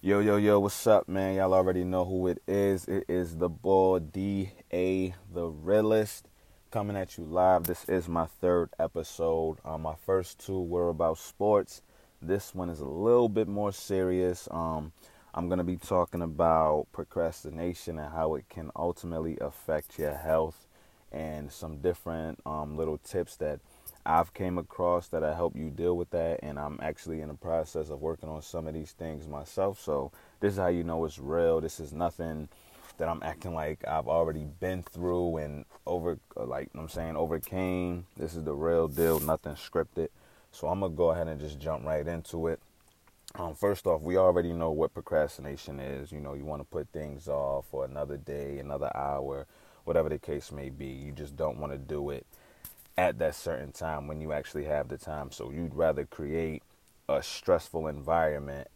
Yo, yo, yo, what's up, man? Y'all already know who it is. It is the boy D.A. The Realist coming at you live. This is my third episode. Um, my first two were about sports. This one is a little bit more serious. Um, I'm going to be talking about procrastination and how it can ultimately affect your health and some different um, little tips that I've came across that I help you deal with that, and I'm actually in the process of working on some of these things myself. So this is how you know it's real. This is nothing that I'm acting like I've already been through and over, like I'm saying, overcame. This is the real deal, nothing scripted. So I'm gonna go ahead and just jump right into it. Um, first off, we already know what procrastination is. You know, you want to put things off for another day, another hour, whatever the case may be. You just don't want to do it at that certain time when you actually have the time. So you'd rather create a stressful environment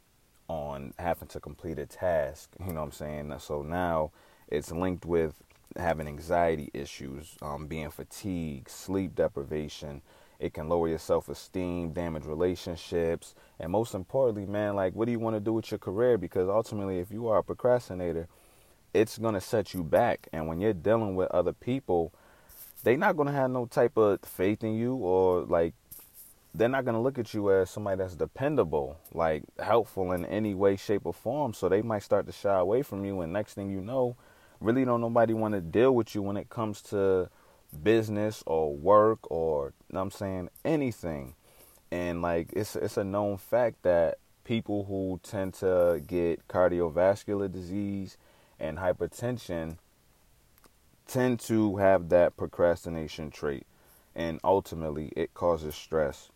on having to complete a task. You know what I'm saying? So now it's linked with having anxiety issues, um, being fatigued, sleep deprivation. It can lower your self esteem, damage relationships, and most importantly, man, like what do you want to do with your career? Because ultimately, if you are a procrastinator, it's going to set you back. And when you're dealing with other people, they not gonna have no type of faith in you or like they're not gonna look at you as somebody that's dependable, like helpful in any way, shape, or form. So they might start to shy away from you, and next thing you know, really don't nobody want to deal with you when it comes to business or work or I'm saying anything. And like it's it's a known fact that people who tend to get cardiovascular disease and hypertension tend to have that procrastination trait, and ultimately it causes stress.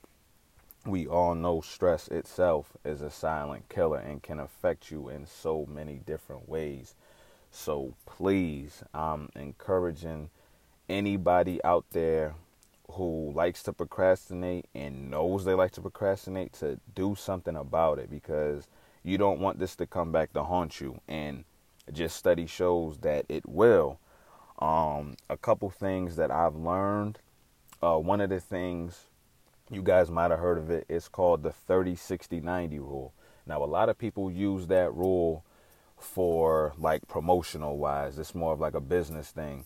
We all know stress itself is a silent killer and can affect you in so many different ways. So please, I'm encouraging anybody out there who likes to procrastinate and knows they like to procrastinate to do something about it because you don't want this to come back to haunt you. And just study shows that it will. Um, a couple things that I've learned. Uh, one of the things you guys might have heard of it. It's called the 30 60 90 rule. Now, a lot of people use that rule for like promotional wise. It's more of like a business thing.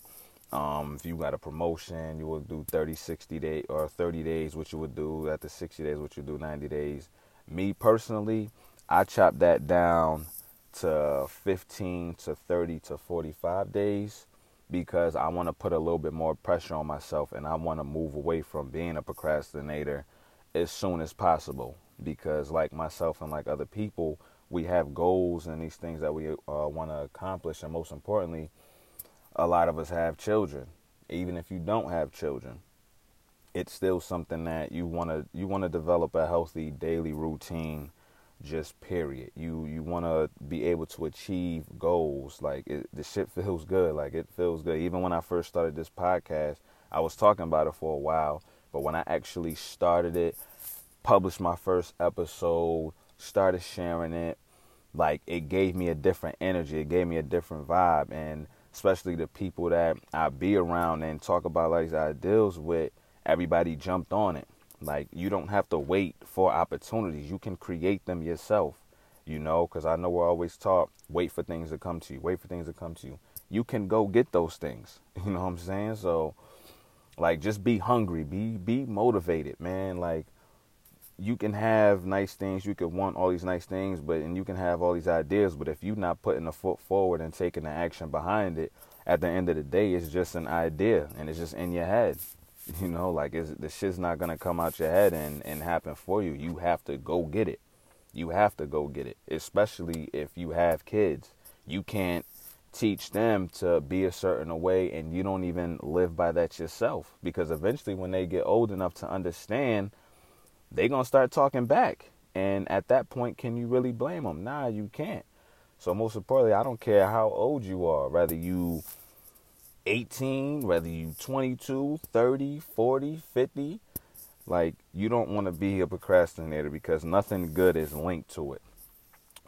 Um, if you got a promotion, you will do 30, 60 days or 30 days, what you would do after 60 days, what you do 90 days. Me personally, I chop that down to 15 to 30 to 45 days because I want to put a little bit more pressure on myself and I want to move away from being a procrastinator as soon as possible. Because, like myself and like other people, we have goals and these things that we uh, want to accomplish. And most importantly, a lot of us have children. Even if you don't have children, it's still something that you want to you want to develop a healthy daily routine just period. You you want to be able to achieve goals. Like it, the shit feels good. Like it feels good. Even when I first started this podcast, I was talking about it for a while, but when I actually started it, published my first episode, started sharing it, like it gave me a different energy. It gave me a different vibe, and especially the people that I be around and talk about like ideals with, everybody jumped on it. Like you don't have to wait for opportunities. You can create them yourself. You know, because I know we're always taught wait for things to come to you. Wait for things to come to you. You can go get those things. You know what I'm saying? So, like, just be hungry. Be be motivated, man. Like, you can have nice things. You can want all these nice things, but and you can have all these ideas. But if you're not putting a foot forward and taking the action behind it, at the end of the day, it's just an idea and it's just in your head. You know, like it's, the shit's not gonna come out your head and, and happen for you. You have to go get it. You have to go get it. Especially if you have kids. You can't teach them to be a certain way and you don't even live by that yourself. Because eventually when they get old enough to understand, they're gonna start talking back. And at that point, can you really blame them? Nah, you can't. So most importantly, I don't care how old you are, whether you 18, whether you 22, 30, 40, 50, like you don't want to be a procrastinator because nothing good is linked to it.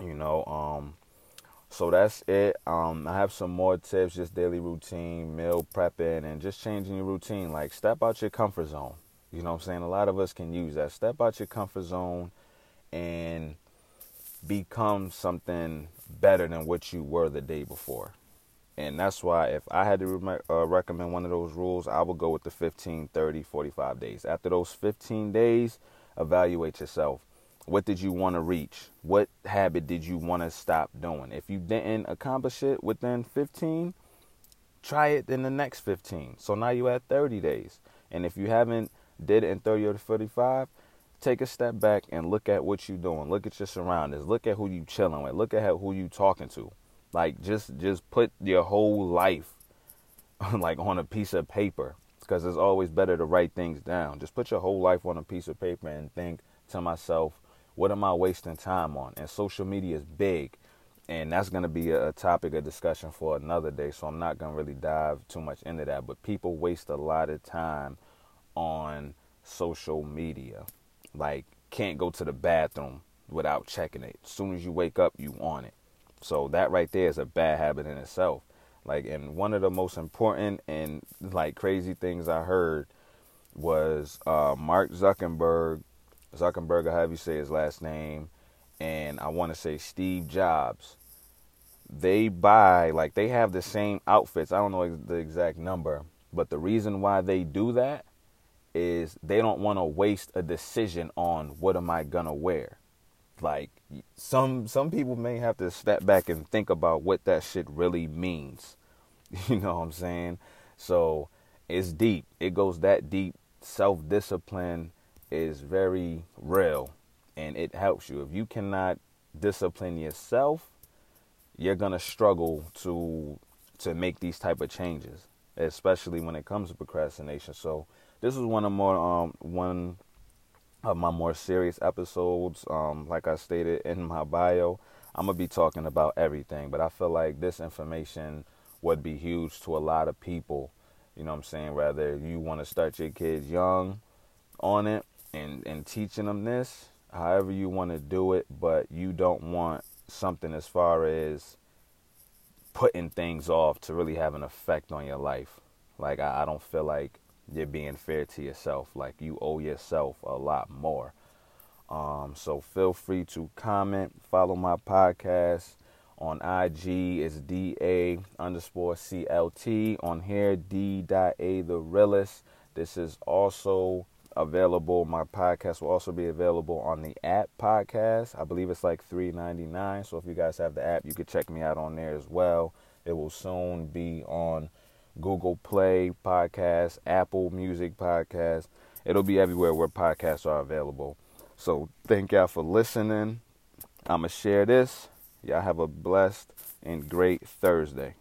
You know, um so that's it. Um I have some more tips, just daily routine, meal prepping and just changing your routine. Like step out your comfort zone. You know what I'm saying? A lot of us can use that. Step out your comfort zone and become something better than what you were the day before. And that's why if I had to re- uh, recommend one of those rules, I would go with the 15, 30, 45 days. After those 15 days, evaluate yourself. What did you want to reach? What habit did you want to stop doing? If you didn't accomplish it within 15, try it in the next 15. So now you're at 30 days. And if you haven't did it in 30 or 45, take a step back and look at what you're doing. Look at your surroundings. Look at who you chilling with. Look at who you talking to. Like just just put your whole life like on a piece of paper because it's always better to write things down. Just put your whole life on a piece of paper and think to myself, what am I wasting time on? And social media is big. And that's going to be a, topic of discussion for another day. So I'm not going to really dive too much into that. But people waste a lot of time on social media. Like, can't go to the bathroom without checking it. As soon as you wake up, you on it. So that right there is a bad habit in itself. Like, and one of the most important and like crazy things I heard was uh, Mark Zuckerberg, Zuckerberg, I have you say his last name, and I want to say Steve Jobs. They buy like they have the same outfits. I don't know the exact number, but the reason why they do that is they don't want to waste a decision on what am I gonna wear. Like some some people may have to step back and think about what that shit really means. You know what I'm saying? So it's deep. It goes that deep. Self discipline is very real and it helps you. If you cannot discipline yourself, you're gonna struggle to to make these type of changes, especially when it comes to procrastination. So this is one of more um one of my more serious episodes. Um, like I stated in my bio, I'm gonna be talking about everything, but I feel like this information would be huge to a lot of people. You know what I'm saying? Whether you want to start your kids young on it and, and teaching them this, however you want to do it, but you don't want something as far as putting things off to really have an effect on your life. Like I, I don't feel like you're being fair to yourself. Like you owe yourself a lot more. Um, so feel free to comment, follow my podcast on IG. It's DA underscore CLT. On here, D.A the realist. This is also available. My podcast will also be available on the app podcast. I believe it's like three ninety nine. So if you guys have the app, you can check me out on there as well. It will soon be on Google Play Podcast, Apple Music Podcast. It'll be everywhere where podcasts are available. So thank y'all for listening. I'ma share this. Y'all have a blessed and great Thursday.